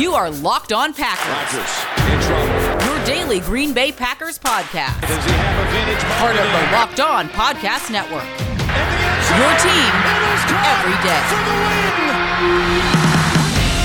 You are Locked On Packers. Rodgers in trouble. Your daily Green Bay Packers podcast. Does he have a vintage Part of the Locked On Podcast Network. In the end zone. Your team It is caught every day. For the win.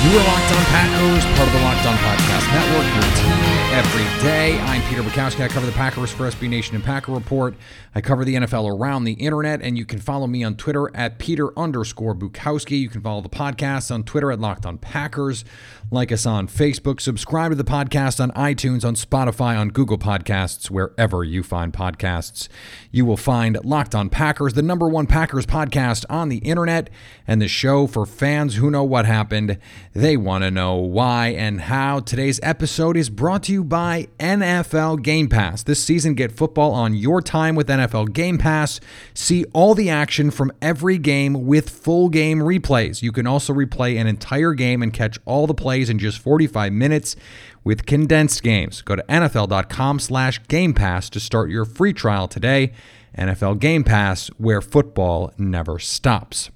You are Locked On Packers, part of the Locked On Podcast Network, your team every day. I'm Peter Bukowski. I cover the Packers for SB Nation and Packer Report. I cover the NFL around the internet, and you can follow me on Twitter at Peter underscore Bukowski. You can follow the podcast on Twitter at Locked On Packers. Like us on Facebook. Subscribe to the podcast on iTunes, on Spotify, on Google Podcasts, wherever you find podcasts. You will find Locked On Packers, the number one Packers podcast on the internet, and the show for fans who know what happened. They want to know why and how. Today's episode is brought to you by NFL Game Pass. This season, get football on your time with NFL Game Pass. See all the action from every game with full game replays. You can also replay an entire game and catch all the plays in just 45 minutes with condensed games. Go to NFL.com slash Game Pass to start your free trial today. NFL Game Pass, where football never stops.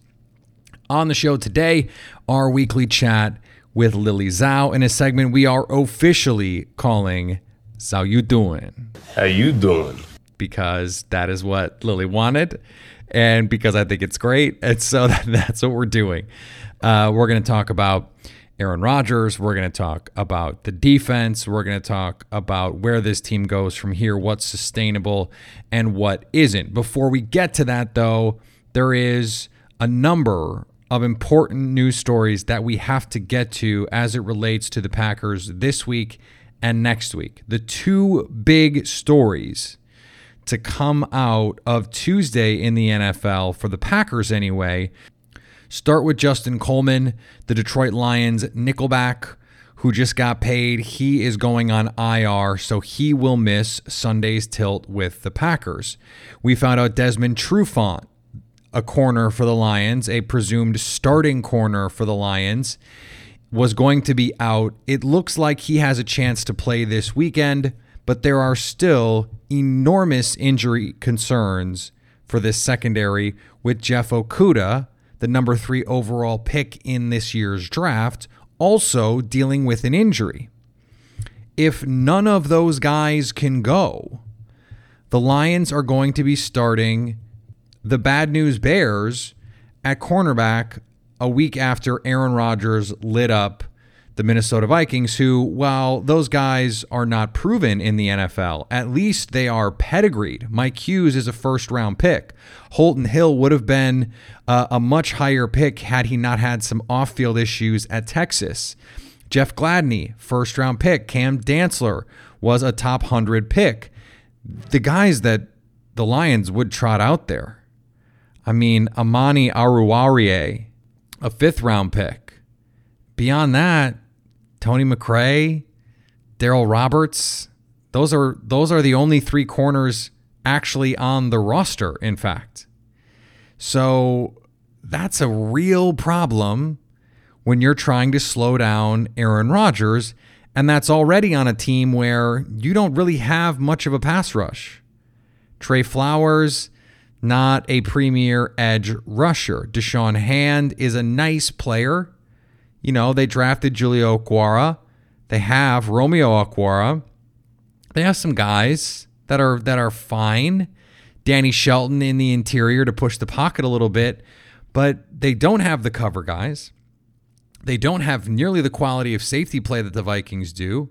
On the show today, our weekly chat with Lily Zhao in a segment we are officially calling Zhao You Doing How you doing? because that is what Lily wanted and because I think it's great. And so that, that's what we're doing. Uh, we're going to talk about Aaron Rodgers. We're going to talk about the defense. We're going to talk about where this team goes from here, what's sustainable and what isn't. Before we get to that, though, there is a number of important news stories that we have to get to as it relates to the Packers this week and next week. The two big stories to come out of Tuesday in the NFL for the Packers anyway. Start with Justin Coleman, the Detroit Lions nickelback who just got paid. He is going on IR, so he will miss Sunday's tilt with the Packers. We found out Desmond Trufant, a corner for the Lions, a presumed starting corner for the Lions, was going to be out. It looks like he has a chance to play this weekend, but there are still enormous injury concerns for this secondary with Jeff Okudah, the number three overall pick in this year's draft, also dealing with an injury. If none of those guys can go, the Lions are going to be starting the Bad News Bears at cornerback a week after Aaron Rodgers lit up the Minnesota Vikings, who, while those guys are not proven in the NFL, at least they are pedigreed. Mike Hughes is a first round pick. Holton Hill would have been uh, a much higher pick had he not had some off field issues at Texas. Jeff Gladney, first round pick. Cam Dantzler was a top 100 pick. The guys that the Lions would trot out there. I mean, Amani Oruwariye, a fifth round pick. Beyond that, Tony McRae, Darryl Roberts, those are those are the only three corners actually on the roster, in fact. So that's a real problem when you're trying to slow down Aaron Rodgers, and that's already on a team where you don't really have much of a pass rush. Trey Flowers, not a premier edge rusher. Da'Shawn Hand is a nice player. You know, they drafted Julio Okwara. They have Romeo Okwara. They have some guys that are that are fine. Danny Shelton in the interior to push the pocket a little bit, but they don't have the cover guys. They don't have nearly the quality of safety play that the Vikings do,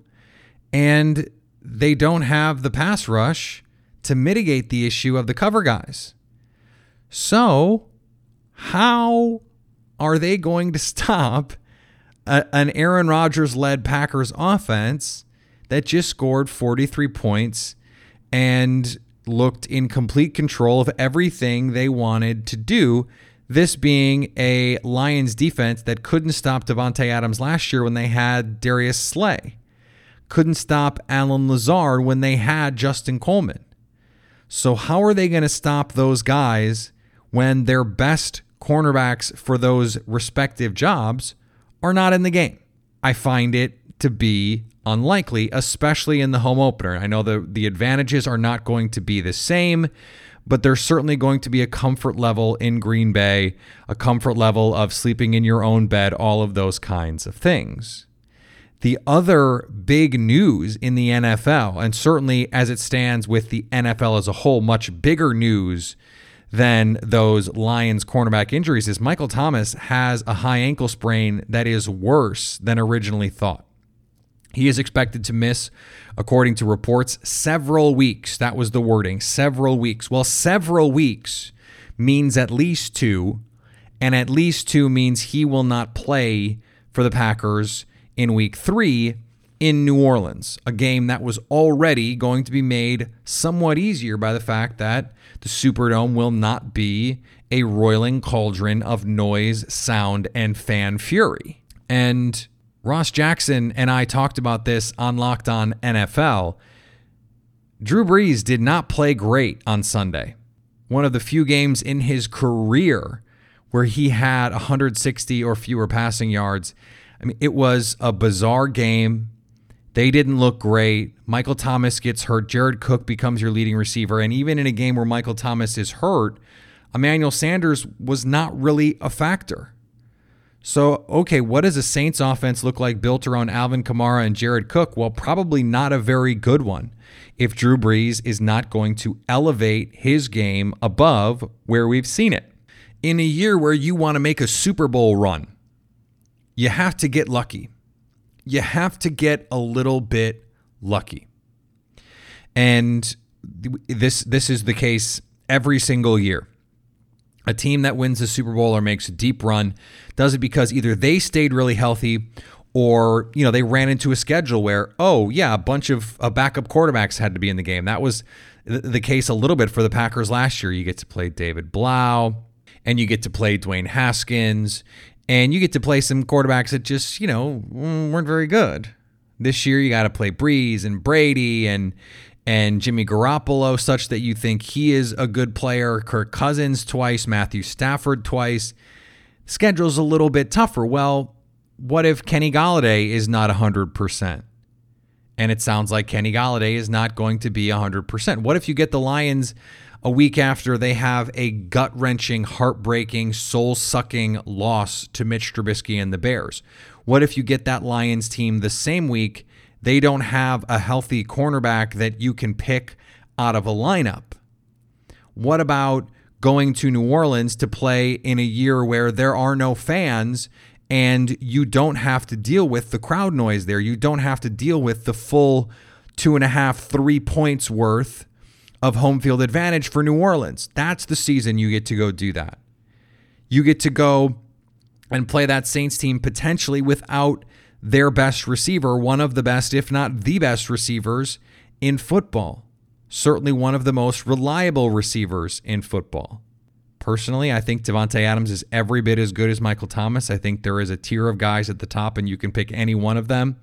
and they don't have the pass rush to mitigate the issue of the cover guys. So, how are they going to stop a, an Aaron Rodgers led Packers offense that just scored 43 points and looked in complete control of everything they wanted to do? This being a Lions defense that couldn't stop Davante Adams last year when they had Darius Slay, couldn't stop Allen Lazard when they had Justin Coleman. So, how are they going to stop those guys when their best cornerbacks for those respective jobs are not in the game? I find it to be unlikely, especially in the home opener. I know the, the advantages are not going to be the same, but there's certainly going to be a comfort level in Green Bay, a comfort level of sleeping in your own bed, all of those kinds of things. The other big news in the NFL, and certainly as it stands with the NFL as a whole, much bigger news than those Lions cornerback injuries, is Michael Thomas has a high ankle sprain that is worse than originally thought. He is expected to miss, according to reports, several weeks. That was the wording several weeks. Well, several weeks means at least two, and at least two means he will not play for the Packers in week three in New Orleans, a game that was already going to be made somewhat easier by the fact that the Superdome will not be a roiling cauldron of noise, sound, and fan fury. And Ross Jackson and I talked about this on Locked On NFL. Drew Brees did not play great on Sunday. One of the few games in his career where he had 160 or fewer passing yards I mean, it was a bizarre game. They didn't look great. Michael Thomas gets hurt. Jared Cook becomes your leading receiver. And even in a game where Michael Thomas is hurt, Emmanuel Sanders was not really a factor. So, okay, what does a Saints offense look like built around Alvin Kamara and Jared Cook? Well, probably not a very good one if Drew Brees is not going to elevate his game above where we've seen it. In a year where you want to make a Super Bowl run, you have to get lucky. You have to get a little bit lucky. And this this is the case every single year. A team that wins the Super Bowl or makes a deep run does it because either they stayed really healthy or you know they ran into a schedule where oh yeah a bunch of uh, backup quarterbacks had to be in the game that was the case a little bit for the packers last year you get to play david Blough and you get to play dwayne haskins and you get to play some quarterbacks that just you know mm, weren't very good. This year you got to play Brees and Brady and and Jimmy Garoppolo, such that you think he is a good player. Kirk Cousins twice, Matthew Stafford twice. Schedule's a little bit tougher. Well, what if Kenny Golladay is not 100%? And it sounds like Kenny Golladay is not going to be 100%. What if you get the Lions a week after they have a gut wrenching, heartbreaking, soul sucking loss to Mitch Trubisky and the Bears? What if you get that Lions team the same week? They don't have a healthy cornerback that you can pick out of a lineup. What about going to New Orleans to play in a year where there are no fans and you don't have to deal with the crowd noise there? You don't have to deal with the full two and a half, three points worth of home field advantage for New Orleans. That's the season you get to go do that. You get to go and play that Saints team potentially without their best receiver, one of the best, if not the best receivers in football. Certainly one of the most reliable receivers in football. Personally, I think Davante Adams is every bit as good as Michael Thomas. I think there is a tier of guys at the top, and you can pick any one of them.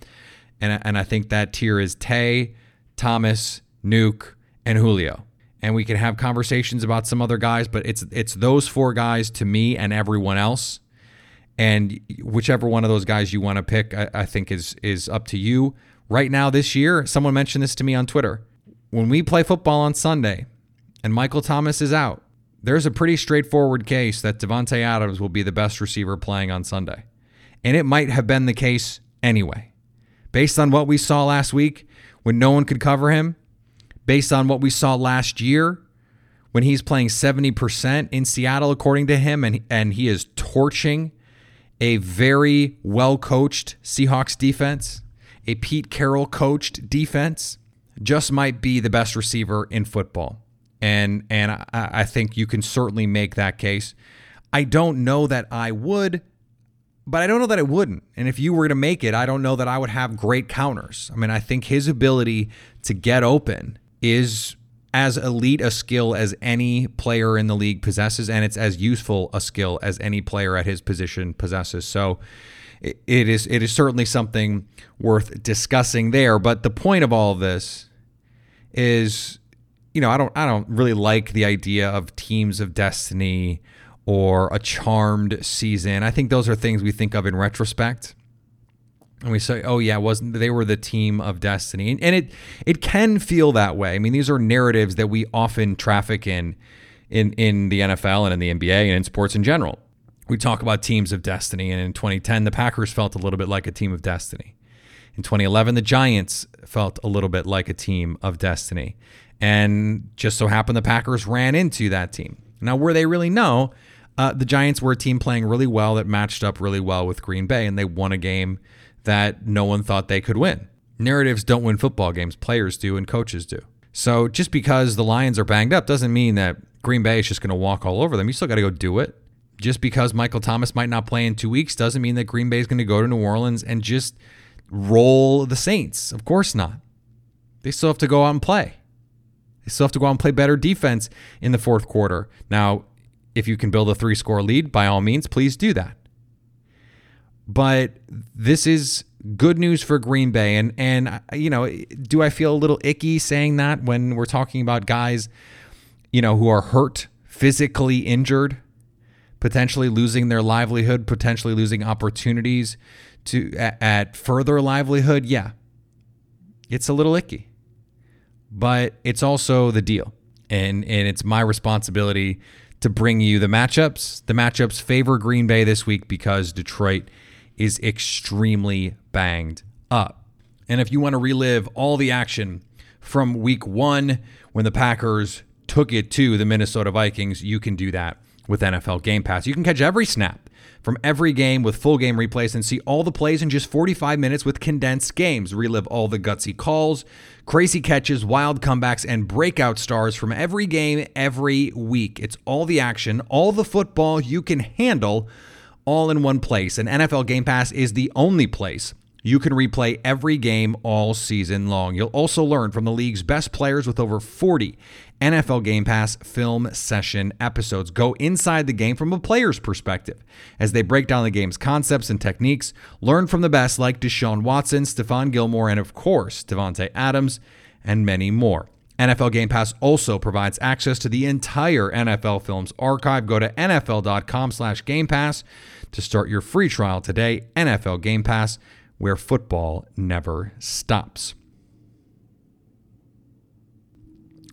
And, and I think that tier is Tay, Thomas, Nuke, and Julio. And we can have conversations about some other guys, but it's it's those four guys to me and everyone else. And whichever one of those guys you want to pick, I, I think is is up to you. Right now, this year, someone mentioned this to me on Twitter. When we play football on Sunday and Michael Thomas is out, there's a pretty straightforward case that Davante Adams will be the best receiver playing on Sunday. And it might have been the case anyway. Based on what we saw last week when no one could cover him, based on what we saw last year when he's playing 70% in Seattle, according to him, and, and he is torching a very well coached Seahawks defense, a Pete Carroll coached defense, just might be the best receiver in football. And and I, I think you can certainly make that case. I don't know that I would, but I don't know that I wouldn't. And if you were to make it, I don't know that I would have great counters. I mean, I think his ability to get open is as elite a skill as any player in the league possesses, and it's as useful a skill as any player at his position possesses. So it is it is certainly something worth discussing there. But the point of all of this is, you know, I don't I don't really like the idea of teams of destiny or a charmed season. I think those are things we think of in retrospect and we say, "Oh yeah, wasn't they were the team of destiny?" And it it can feel that way. I mean, these are narratives that we often traffic in in in the NFL and in the NBA and in sports in general. We talk about teams of destiny, and in 2010, the Packers felt a little bit like a team of destiny. In 2011, the Giants felt a little bit like a team of destiny. And just so happened the Packers ran into that team. Now, were they really know, uh, the Giants were a team playing really well that matched up really well with Green Bay, and they won a game that no one thought they could win. Narratives don't win football games, players do, and coaches do. So just because the Lions are banged up doesn't mean that Green Bay is just going to walk all over them. You still got to go do it. Just because Michael Thomas might not play in two weeks doesn't mean that Green Bay is going to go to New Orleans and just roll the Saints. Of course not. They still have to go out and play. They still have to go out and play better defense in the fourth quarter. Now, if you can build a three score lead, by all means, please do that. But this is good news for Green Bay. And, and you know, do I feel a little icky saying that when we're talking about guys, you know, who are hurt, physically injured, potentially losing their livelihood, potentially losing opportunities to at, at further livelihood? Yeah, it's a little icky but it's also the deal. And and it's my responsibility to bring you the matchups. The matchups favor Green Bay this week because Detroit is extremely banged up. And if you want to relive all the action from week 1 when the Packers took it to the Minnesota Vikings, you can do that with NFL Game Pass. You can catch every snap from every game with full game replays and see all the plays in just 45 minutes with condensed games. Relive all the gutsy calls, crazy catches, wild comebacks, and breakout stars from every game every week. It's all the action, all the football you can handle, all in one place. And NFL Game Pass is the only place you can replay every game all season long. You'll also learn from the league's best players with over 40 NFL Game Pass film session episodes. Go inside the game from a player's perspective as they break down the game's concepts and techniques. Learn from the best like Deshaun Watson, Stephon Gilmore, and of course, Davante Adams, and many more. NFL Game Pass also provides access to the entire NFL Films archive. Go to nfl.com slash Game Pass to start your free trial today. NFL Game Pass where football never stops.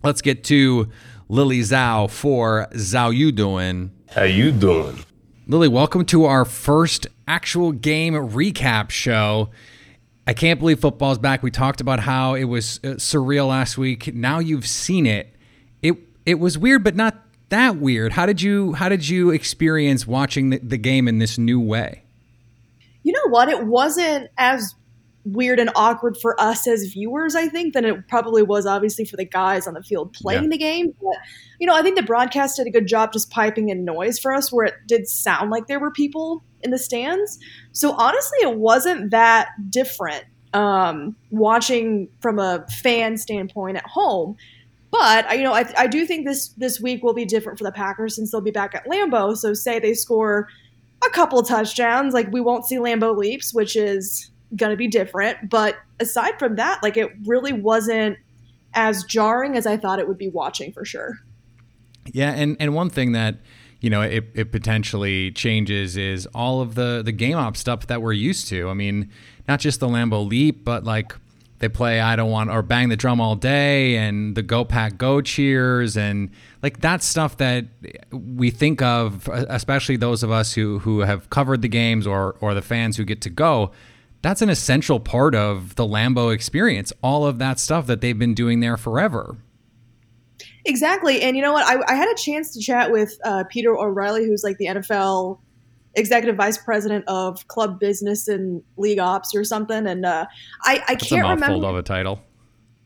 Let's get to Lily Zhao for Zhao You Doing. How you doing? Lily, welcome to our first actual game recap show. I can't believe football's back. We talked about how it was uh, surreal last week. Now you've seen it. It it was weird, but not that weird. How did you how did you experience watching the, the game in this new way? you know what? It wasn't as weird and awkward for us as viewers, I think, than it probably was obviously for the guys on the field playing yeah. the game. But, you know, I think the broadcast did a good job just piping in noise for us where it did sound like there were people in the stands. So honestly, it wasn't that different um, watching from a fan standpoint at home. But you know, I, I do think this this week will be different for the Packers since they'll be back at Lambeau. So say they score a couple touchdowns. Like we won't see Lambeau leaps, which is to be different. But aside from that, like it really wasn't as jarring as I thought it would be watching for sure. Yeah, and and one thing that you know it, it potentially changes is all of the the game op stuff that we're used to. I mean, not just the Lambeau leap, but like they play I don't want or bang the drum all day and the go pack go cheers and like that stuff that we think of especially those of us who who have covered the games or or the fans who get to go that's an essential part of the Lambeau experience all of that stuff that they've been doing there forever Exactly. And you know what? I, I had a chance to chat with uh, Peter O'Reilly, who's like the NFL executive vice president of club business and league ops or something. And uh, I, I That's can't a remember. of a title.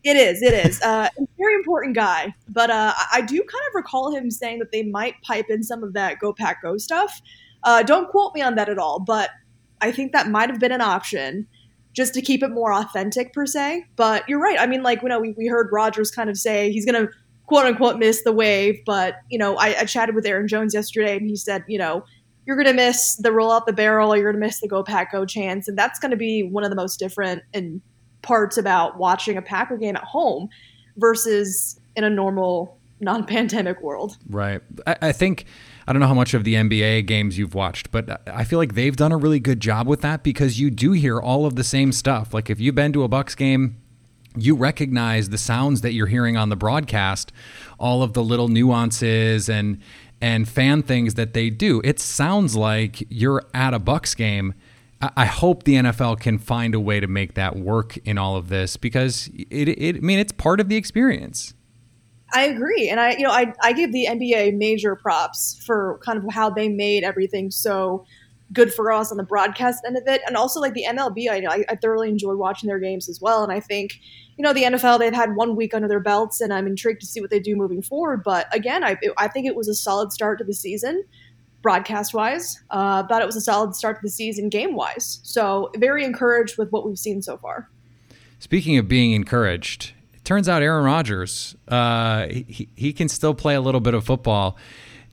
It is. It is. Uh, a very important guy. But uh, I do kind of recall him saying that they might pipe in some of that Go Pack Go stuff. Uh, don't quote me on that at all, but I think that might have been an option just to keep it more authentic per se. But you're right. I mean, like, you know, we, we heard Rodgers kind of say he's going to quote unquote miss the wave. But, you know, I, I chatted with Aaron Jones yesterday and he said, you know, you're going to miss the roll out the barrel, or you're going to miss the go pack go chance, and that's going to be one of the most different and parts about watching a Packer game at home versus in a normal non-pandemic world. Right. I, I, think I don't know how much of the NBA games you've watched, but I feel like they've done a really good job with that because you do hear all of the same stuff. Like if you've been to a Bucks game, you recognize the sounds that you're hearing on the broadcast, all of the little nuances and and fan things that they do. It sounds like you're at a Bucks game I hope the NFL can find a way to make that work in all of this because it, it I mean, it's part of the experience. I agree, and I, you know, I, I give the NBA major props for kind of how they made everything so good for us on the broadcast end of it, and also like the MLB. I, I, I thoroughly enjoy watching their games as well, and I think, you know, the NFL they've had one week under their belts, and I'm intrigued to see what they do moving forward. But again, I, I think it was a solid start to the season broadcast wise. Uh, thought it was a solid start to the season game wise. So very encouraged with what we've seen so far. Speaking of being encouraged, it turns out Aaron Rodgers, uh, he, he can still play a little bit of football.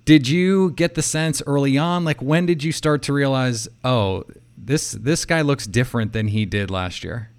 Did you get the sense early on, like when did you start to realize, oh, this this guy looks different than he did last year?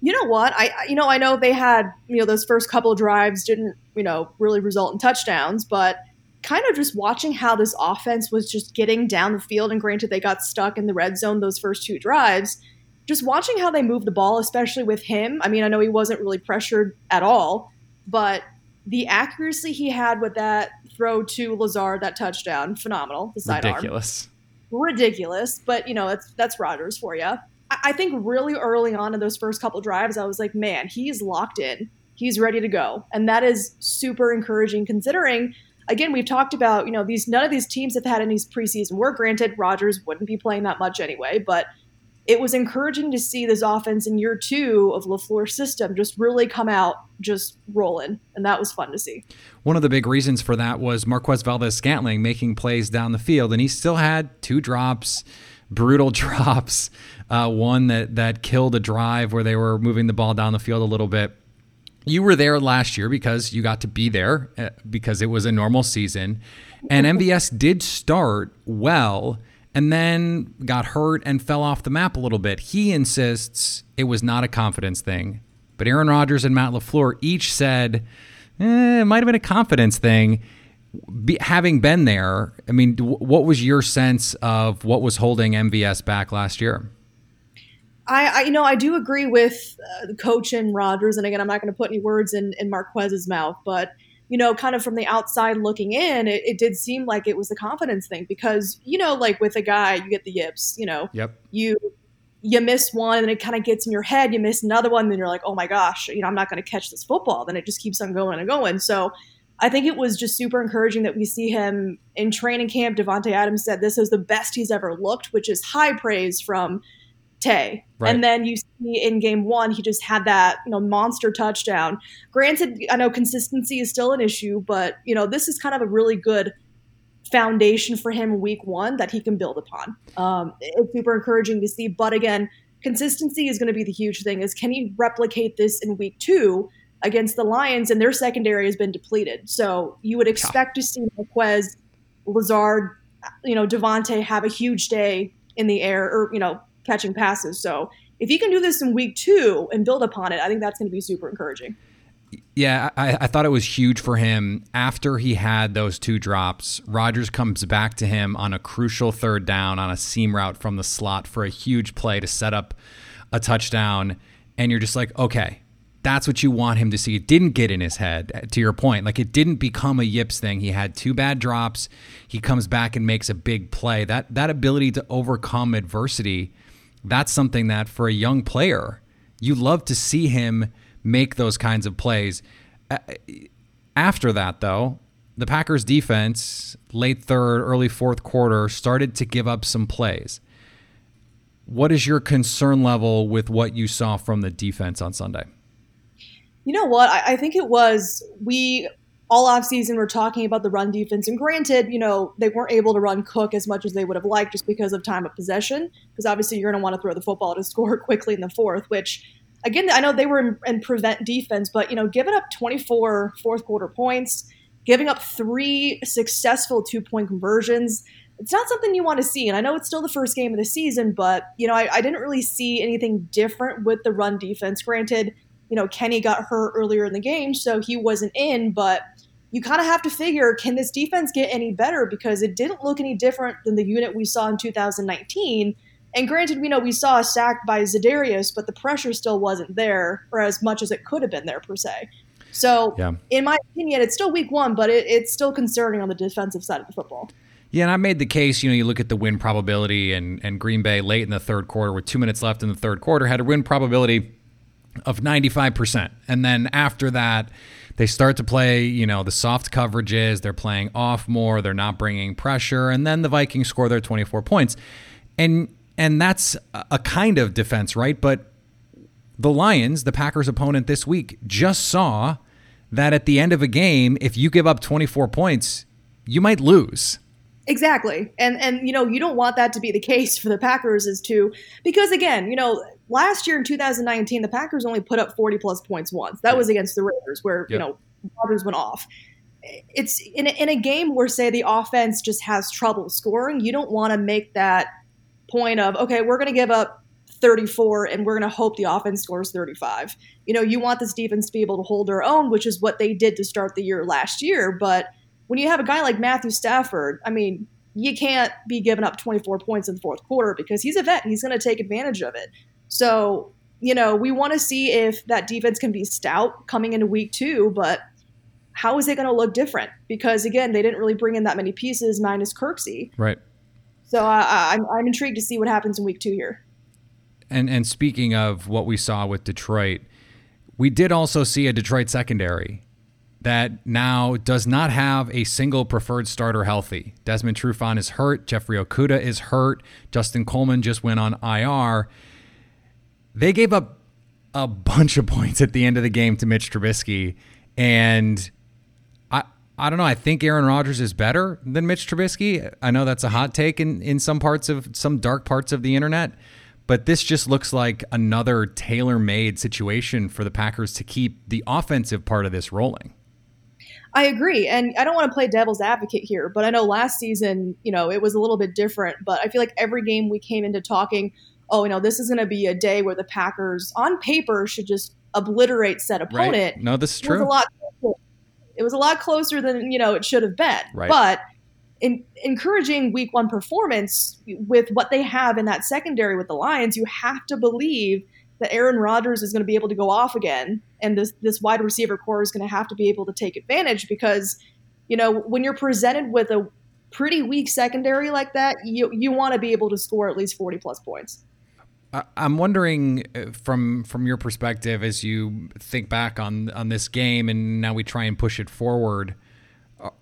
You know what? I you know I know they had you know those first couple drives didn't you know really result in touchdowns, but kind of just watching how this offense was just getting down the field. And granted, they got stuck in the red zone those first two drives. Just watching how they move the ball, especially with him. I mean, I know he wasn't really pressured at all, but the accuracy he had with that throw to Lazard, that touchdown, phenomenal. The side Ridiculous. Arm. Ridiculous. But, you know, that's, that's Rodgers for you. I, I think really early on in those first couple drives, I was like, man, he's locked in. He's ready to go. And that is super encouraging considering again, we've talked about, you know, these none of these teams have had any preseason work. Granted, Rodgers wouldn't be playing that much anyway, but it was encouraging to see this offense in year two of LaFleur's system just really come out just rolling. And that was fun to see. One of the big reasons for that was Marquez Valdes Scantling making plays down the field. And he still had two drops, brutal drops, uh, one that, that killed a drive where they were moving the ball down the field a little bit you were there last year because you got to be there uh, because it was a normal season. And MVS did start well and then got hurt and fell off the map a little bit. He insists it was not a confidence thing. But Aaron Rodgers and Matt LaFleur each said eh, it might have been a confidence thing. Be, having been there, I mean, what was your sense of what was holding MVS back last year? I, I, you know, I do agree with uh, the coach and Rodgers, and again, I'm not going to put any words in in Marquez's mouth, but you know, kind of from the outside looking in, it, it, did seem like it was a confidence thing because you know, like with a guy, you get the yips, you know, yep, you you miss one and it kind of gets in your head, you miss another one, then you're like, oh my gosh, you know, I'm not going to catch this football. Then it just keeps on going and going. So. I think it was just super encouraging that we see him in training camp. Davante Adams said this is the best he's ever looked, which is high praise from Tay. Right. And then you see in game one, he just had that, you know, monster touchdown. Granted, I know consistency is still an issue, but you know, this is kind of a really good foundation for him week one that he can build upon. Um, it's super encouraging to see. But again, consistency is going to be the huge thing. Is can he replicate this in week two against the Lions? And their secondary has been depleted, so you would expect to see Marquez, Lazard, you know, Davante have a huge day in the air, or you know, catching passes. So if he can do this in week two and build upon it, I think that's going to be super encouraging. Yeah, I, I, thought it was huge for him. After he had those two drops, Rodgers comes back to him on a crucial third down on a seam route from the slot for a huge play to set up a touchdown. And you're just like, okay, that's what you want him to see. It didn't get in his head, uh, to your point. Like it didn't become a yips thing. He had two bad drops. He comes back and makes a big play. That that ability to overcome adversity that's something that for a young player, you love to see him make those kinds of plays. After that, though, the Packers defense, late third, early fourth quarter, started to give up some plays. What is your concern level with what you saw from the defense on Sunday? You know what? I, I think it was we all offseason we're talking about the run defense. And granted, you know, they weren't able to run Cook as much as they would have liked just because of time of possession. Because obviously you're going to want to throw the football to score quickly in the fourth, which again, I know they were in, in prevent defense, but you know, giving up 24 fourth quarter points, giving up three successful two point conversions. It's not something you want to see. And I know it's still the first game of the season, but you know, I, I didn't really see anything different with the run defense. Granted, you know, Kenny got hurt earlier in the game, so he wasn't in, but you kind of have to figure can this defense get any better because it didn't look any different than the unit we saw in 2019. And granted, we know we saw a sack by Za'Darius, but the pressure still wasn't there or as much as it could have been there per se. So, yeah. in my opinion, it's still week one, but it, it's still concerning on the defensive side of the football. Yeah, and I made the case, you know, you look at the win probability and, and Green Bay late in the third quarter with two minutes left in the third quarter had a win probability of 95%. And then after that, they start to play, you know, the soft coverages. They're playing off more. They're not bringing pressure. And then the Vikings score their 24 points. And and that's a kind of defense, right? But the Lions, the Packers opponent this week, just saw that at the end of a game, if you give up 24 points, you might lose. Exactly. And and you know, you don't want that to be the case for the Packers is to because again, you know, last year in 2019 the Packers only put up 40 plus points once. That was against the Raiders where, yep. you know, Rodgers went off. It's in a, in a game where say the offense just has trouble scoring, you don't want to make that point of okay, we're going to give up 34 and we're going to hope the offense scores 35. You know, you want this defense to be able to hold their own, which is what they did to start the year last year, but when you have a guy like Matthew Stafford, I mean, you can't be giving up 24 points in the fourth quarter because he's a vet. He's going to take advantage of it. So, you know, we want to see if that defense can be stout coming into week two, but how is it going to look different? Because again, they didn't really bring in that many pieces minus Kirksey. Right. So uh, I'm, I'm intrigued to see what happens in week two here. And and speaking of what we saw with Detroit, we did also see a Detroit secondary that now does not have a single preferred starter healthy. Desmond Trufant is hurt. Jeffrey Okudah is hurt. Justin Coleman just went on IR. They gave up a bunch of points at the end of the game to Mitch Trubisky. And I I don't know. I think Aaron Rodgers is better than Mitch Trubisky. I know that's a hot take in, in some parts of some dark parts of the internet. But this just looks like another tailor made situation for the Packers to keep the offensive part of this rolling. I agree. And I don't want to play devil's advocate here, but I know last season, you know, it was a little bit different. But I feel like every game we came into talking, oh, you know, this is going to be a day where the Packers, on paper, should just obliterate said opponent. Right. No, this is true. It was a lot. Closer. It was a lot closer than you know it should have been. Right. But in encouraging Week One performance with what they have in that secondary with the Lions, you have to believe that Aaron Rodgers is going to be able to go off again, and this this wide receiver core is going to have to be able to take advantage because, you know, when you're presented with a pretty weak secondary like that, you you want to be able to score at least forty plus points. I'm wondering uh, from from your perspective as you think back on on this game, and now we try and push it forward.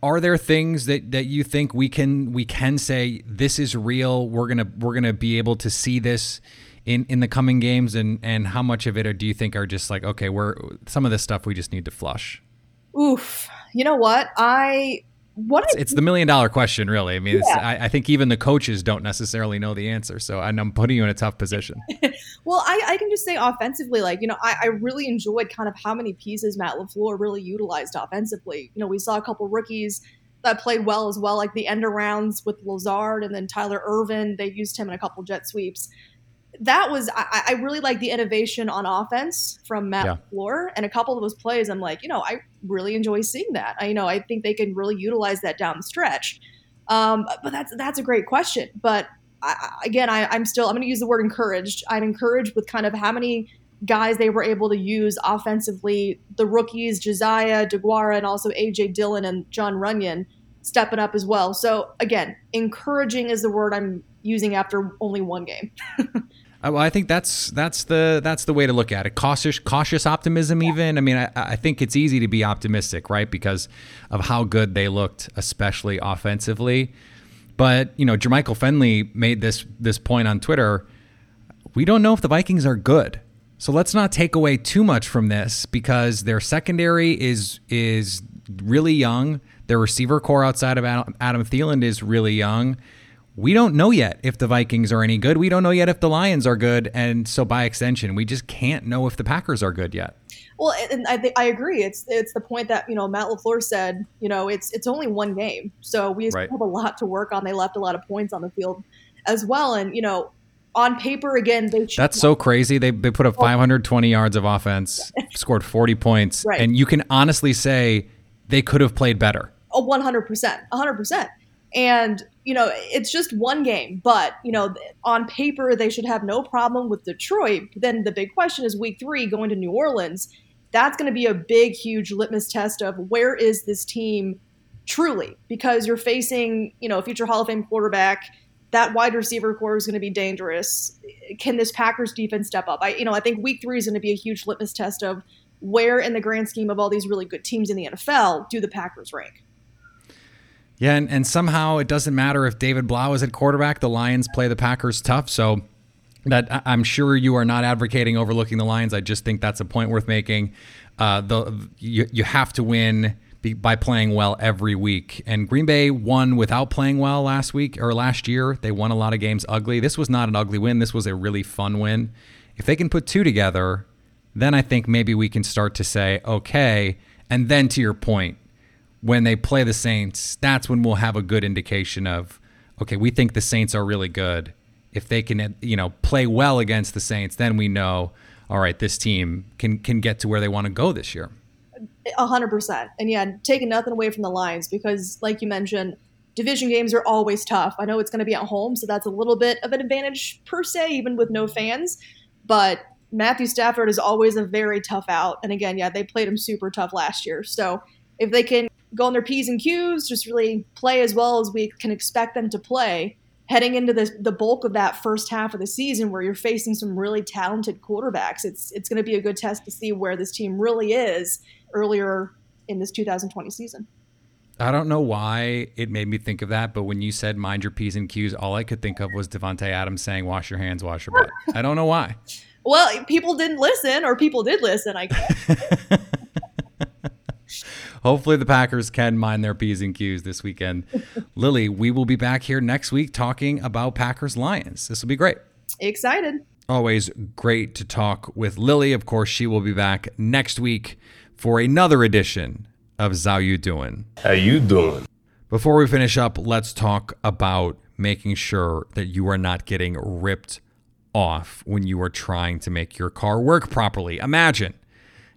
Are there things that, that you think we can we can say this is real? We're gonna we're gonna be able to see this in in the coming games, and and how much of it do you think are just like okay, we're some of this stuff we just need to flush? Oof, you know what I what it's, it's the million dollar question, really. I mean, yeah. I, I, think even the coaches don't necessarily know the answer. So I'm putting you in a tough position. well, I, I, can just say offensively, like you know, I, I, really enjoyed kind of how many pieces Matt LaFleur really utilized offensively. You know, we saw a couple rookies that played well as well, like the end arounds with Lazard and then Tyler Ervin. They used him in a couple jet sweeps that was I, I, really like the innovation on offense from Matt yeah. Floor and a couple of those plays. I'm like, you know, I really enjoy seeing that. I you know I think they can really utilize that down the stretch. Um, but that's that's a great question. But I, again, I, I'm still I'm going to use the word encouraged. I'm encouraged with kind of how many guys they were able to use offensively. The rookies, Josiah Deguara, and also AJ Dillon and Jon Runyan stepping up as well. So again, encouraging is the word I'm using after only one game. Well, I think that's that's the that's the way to look at it. Cautious cautious optimism. Even I mean, I, I think it's easy to be optimistic, right? Because of how good they looked, especially offensively. But you know, Jermichael Finley made this this point on Twitter. We don't know if the Vikings are good, so let's not take away too much from this because their secondary is is really young. Their receiver core outside of Adam Thielen is really young we don't know yet if the Vikings are any good. We don't know yet if the Lions are good, and so by extension, we just can't know if the Packers are good yet. Well, and I think I agree. It's it's the point that you know Matt LaFleur said. You know, it's it's only one game, so we right. have a lot to work on. They left a lot of points on the field as well, and you know, on paper again, they that's so crazy. They they put up 520 yards of offense, scored 40 points, right. and you can honestly say they could have played better. Oh, 100 percent, 100 percent. And, you know, it's just one game, but, you know, on paper, they should have no problem with Detroit. Then the big question is week three going to New Orleans. That's going to be a big, huge litmus test of where is this team truly, because you're facing, you know, a future Hall of Fame quarterback. That wide receiver core is going to be dangerous. Can this Packers defense step up? I, you know, I think Week Three is going to be a huge litmus test of where, in the grand scheme of all these really good teams in the NFL, do the Packers rank. Yeah, and, and somehow it doesn't matter if David Blough is at quarterback. The Lions play the Packers tough, so that I'm sure you are not advocating overlooking the Lions. I just think that's a point worth making. Uh, the you, you have to win by playing well every week. And Green Bay won without playing well last week or last year. They won a lot of games ugly. This was not an ugly win. This was a really fun win. If they can put two together, then I think maybe we can start to say, okay. And then to your point, when they play the Saints, that's when we'll have a good indication of, okay, we think the Saints are really good. If they can, you know, play well against the Saints, then we know, all right, this team can can get to where they want to go this year. A hundred percent. And yeah, taking nothing away from the Lions because, like you mentioned, division games are always tough. I know it's going to be at home, so that's a little bit of an advantage per se, even with no fans. But Matthew Stafford is always a very tough out. And again, yeah, they played him super tough last year. So if they can go on their P's and Q's, just really play as well as we can expect them to play, heading into the, the bulk of that first half of the season where you're facing some really talented quarterbacks, it's it's going to be a good test to see where this team really is earlier in this 2020 season. I don't know why it made me think of that, but when you said mind your P's and Q's, all I could think of was Davante Adams saying, wash your hands, wash your butt. I don't know why. Well, people didn't listen, or people did listen, I guess. Hopefully, the Packers can mind their P's and Q's this weekend. Lily, we will be back here next week talking about Packers Lions. This will be great. Excited. Always great to talk with Lily. Of course, she will be back next week for another edition of Zhao You Doing. How you doing? Before we finish up, let's talk about making sure that you are not getting ripped off when you are trying to make your car work properly. Imagine,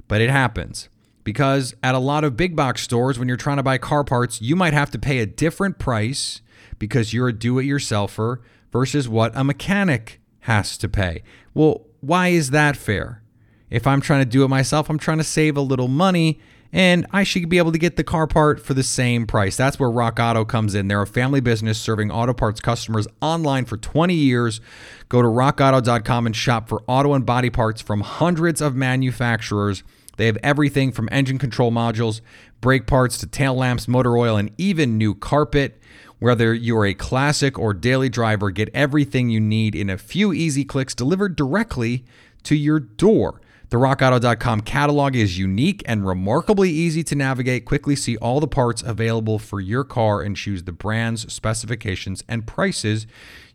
but it happens because at a lot of big box stores, when you're trying to buy car parts, you might have to pay a different price because you're a do it yourselfer versus what a mechanic has to pay. Well, why is that fair? If I'm trying to do it myself, I'm trying to save a little money and I should be able to get the car part for the same price. That's where Rock Auto comes in. They're a family business serving auto parts customers online for 20 years. Go to rockauto.com and shop for auto and body parts from hundreds of manufacturers. They have everything from engine control modules, brake parts to tail lamps, motor oil, and even new carpet. Whether you're a classic or daily driver, get everything you need in a few easy clicks delivered directly to your door. The rockauto.com catalog is unique and remarkably easy to navigate. Quickly see all the parts available for your car and choose the brands, specifications, and prices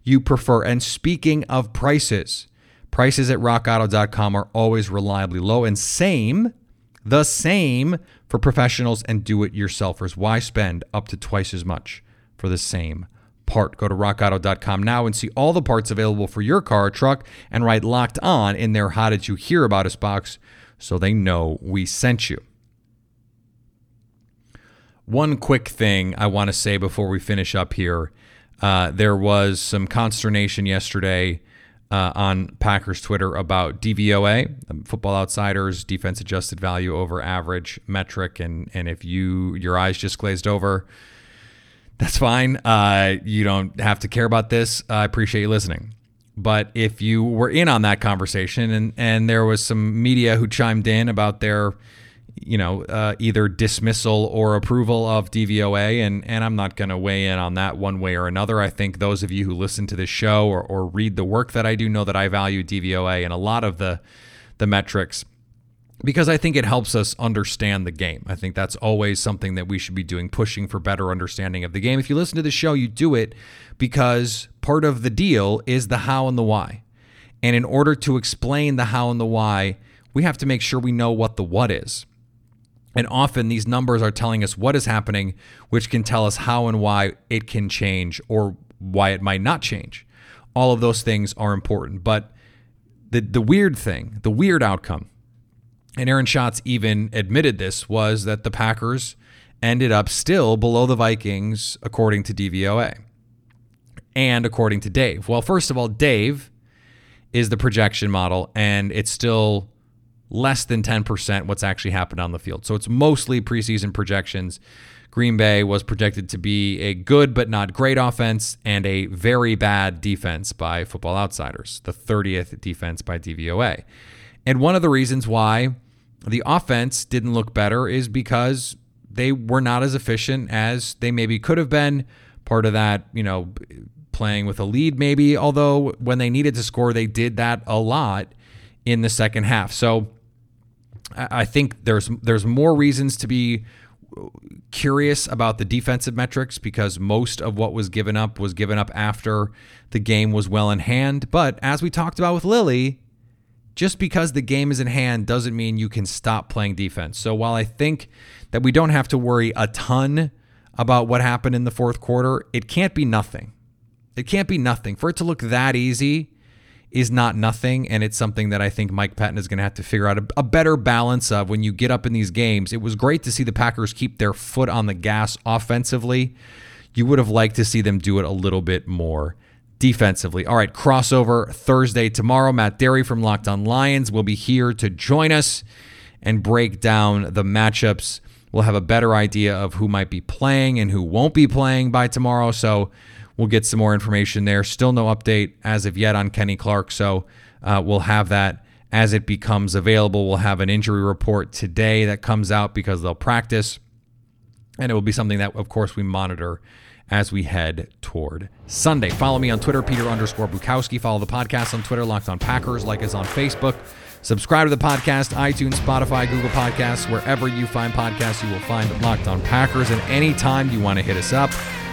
you prefer. And speaking of prices, Prices at rockauto.com are always reliably low and same, the same for professionals and do it yourselfers. Why spend up to twice as much for the same part? Go to rockauto.com now and see all the parts available for your car or truck and write locked on in their How Did You Hear About Us box so they know we sent you. One quick thing I want to say before we finish up here. Uh, there was some consternation yesterday uh, on Packers Twitter about DVOA, Football Outsiders defense adjusted value over average metric, and and if you your eyes just glazed over, that's fine. Uh, you don't have to care about this. I appreciate you listening. But if you were in on that conversation and and there was some media who chimed in about their you know, uh, either dismissal or approval of DVOA. And, and I'm not going to weigh in on that one way or another. I think those of you who listen to this show or, or read the work that I do know that I value DVOA and a lot of the, the metrics because I think it helps us understand the game. I think that's always something that we should be doing, pushing for better understanding of the game. If you listen to the show, you do it because part of the deal is the how and the why. And in order to explain the how and the why, we have to make sure we know what the what is. And often these numbers are telling us what is happening, which can tell us how and why it can change or why it might not change. All of those things are important. But the, the weird thing, the weird outcome, and Aaron Schatz even admitted this, was that the Packers ended up still below the Vikings according to DVOA and according to Dave. Well, first of all, Dave is the projection model, and it's still less than 10% what's actually happened on the field. So it's mostly preseason projections. Green Bay was projected to be a good but not great offense and a very bad defense by Football Outsiders, the 30th defense by DVOA. And one of the reasons why the offense didn't look better is because they were not as efficient as they maybe could have been. Part of that, you know, playing with a lead, maybe, although when they needed to score, they did that a lot in the second half. So I think there's there's more reasons to be curious about the defensive metrics because most of what was given up was given up after the game was well in hand. But as we talked about with Lily, just because the game is in hand doesn't mean you can stop playing defense. So while I think that we don't have to worry a ton about what happened in the fourth quarter, it can't be nothing. It can't be nothing. For it to look that easy is not nothing. And it's something that I think Mike Pettine is going to have to figure out a, a, better balance of when you get up in these games. It was great to see the Packers keep their foot on the gas offensively. You would have liked to see them do it a little bit more defensively. All right, crossover Thursday tomorrow. Matt Dery from Locked On Lions will be here to join us and break down the matchups. We'll have a better idea of who might be playing and who won't be playing by tomorrow. So We'll get some more information there. Still no update as of yet on Kenny Clark, so uh, we'll have that as it becomes available. We'll have an injury report today that comes out because they'll practice, and it will be something that, of course, we monitor as we head toward Sunday. Follow me on Twitter, Peter underscore Bukowski. Follow the podcast on Twitter, Locked on Packers. Like us on Facebook. Subscribe to the podcast, iTunes, Spotify, Google Podcasts, wherever you find podcasts, you will find Locked on Packers. And anytime you want to hit us up,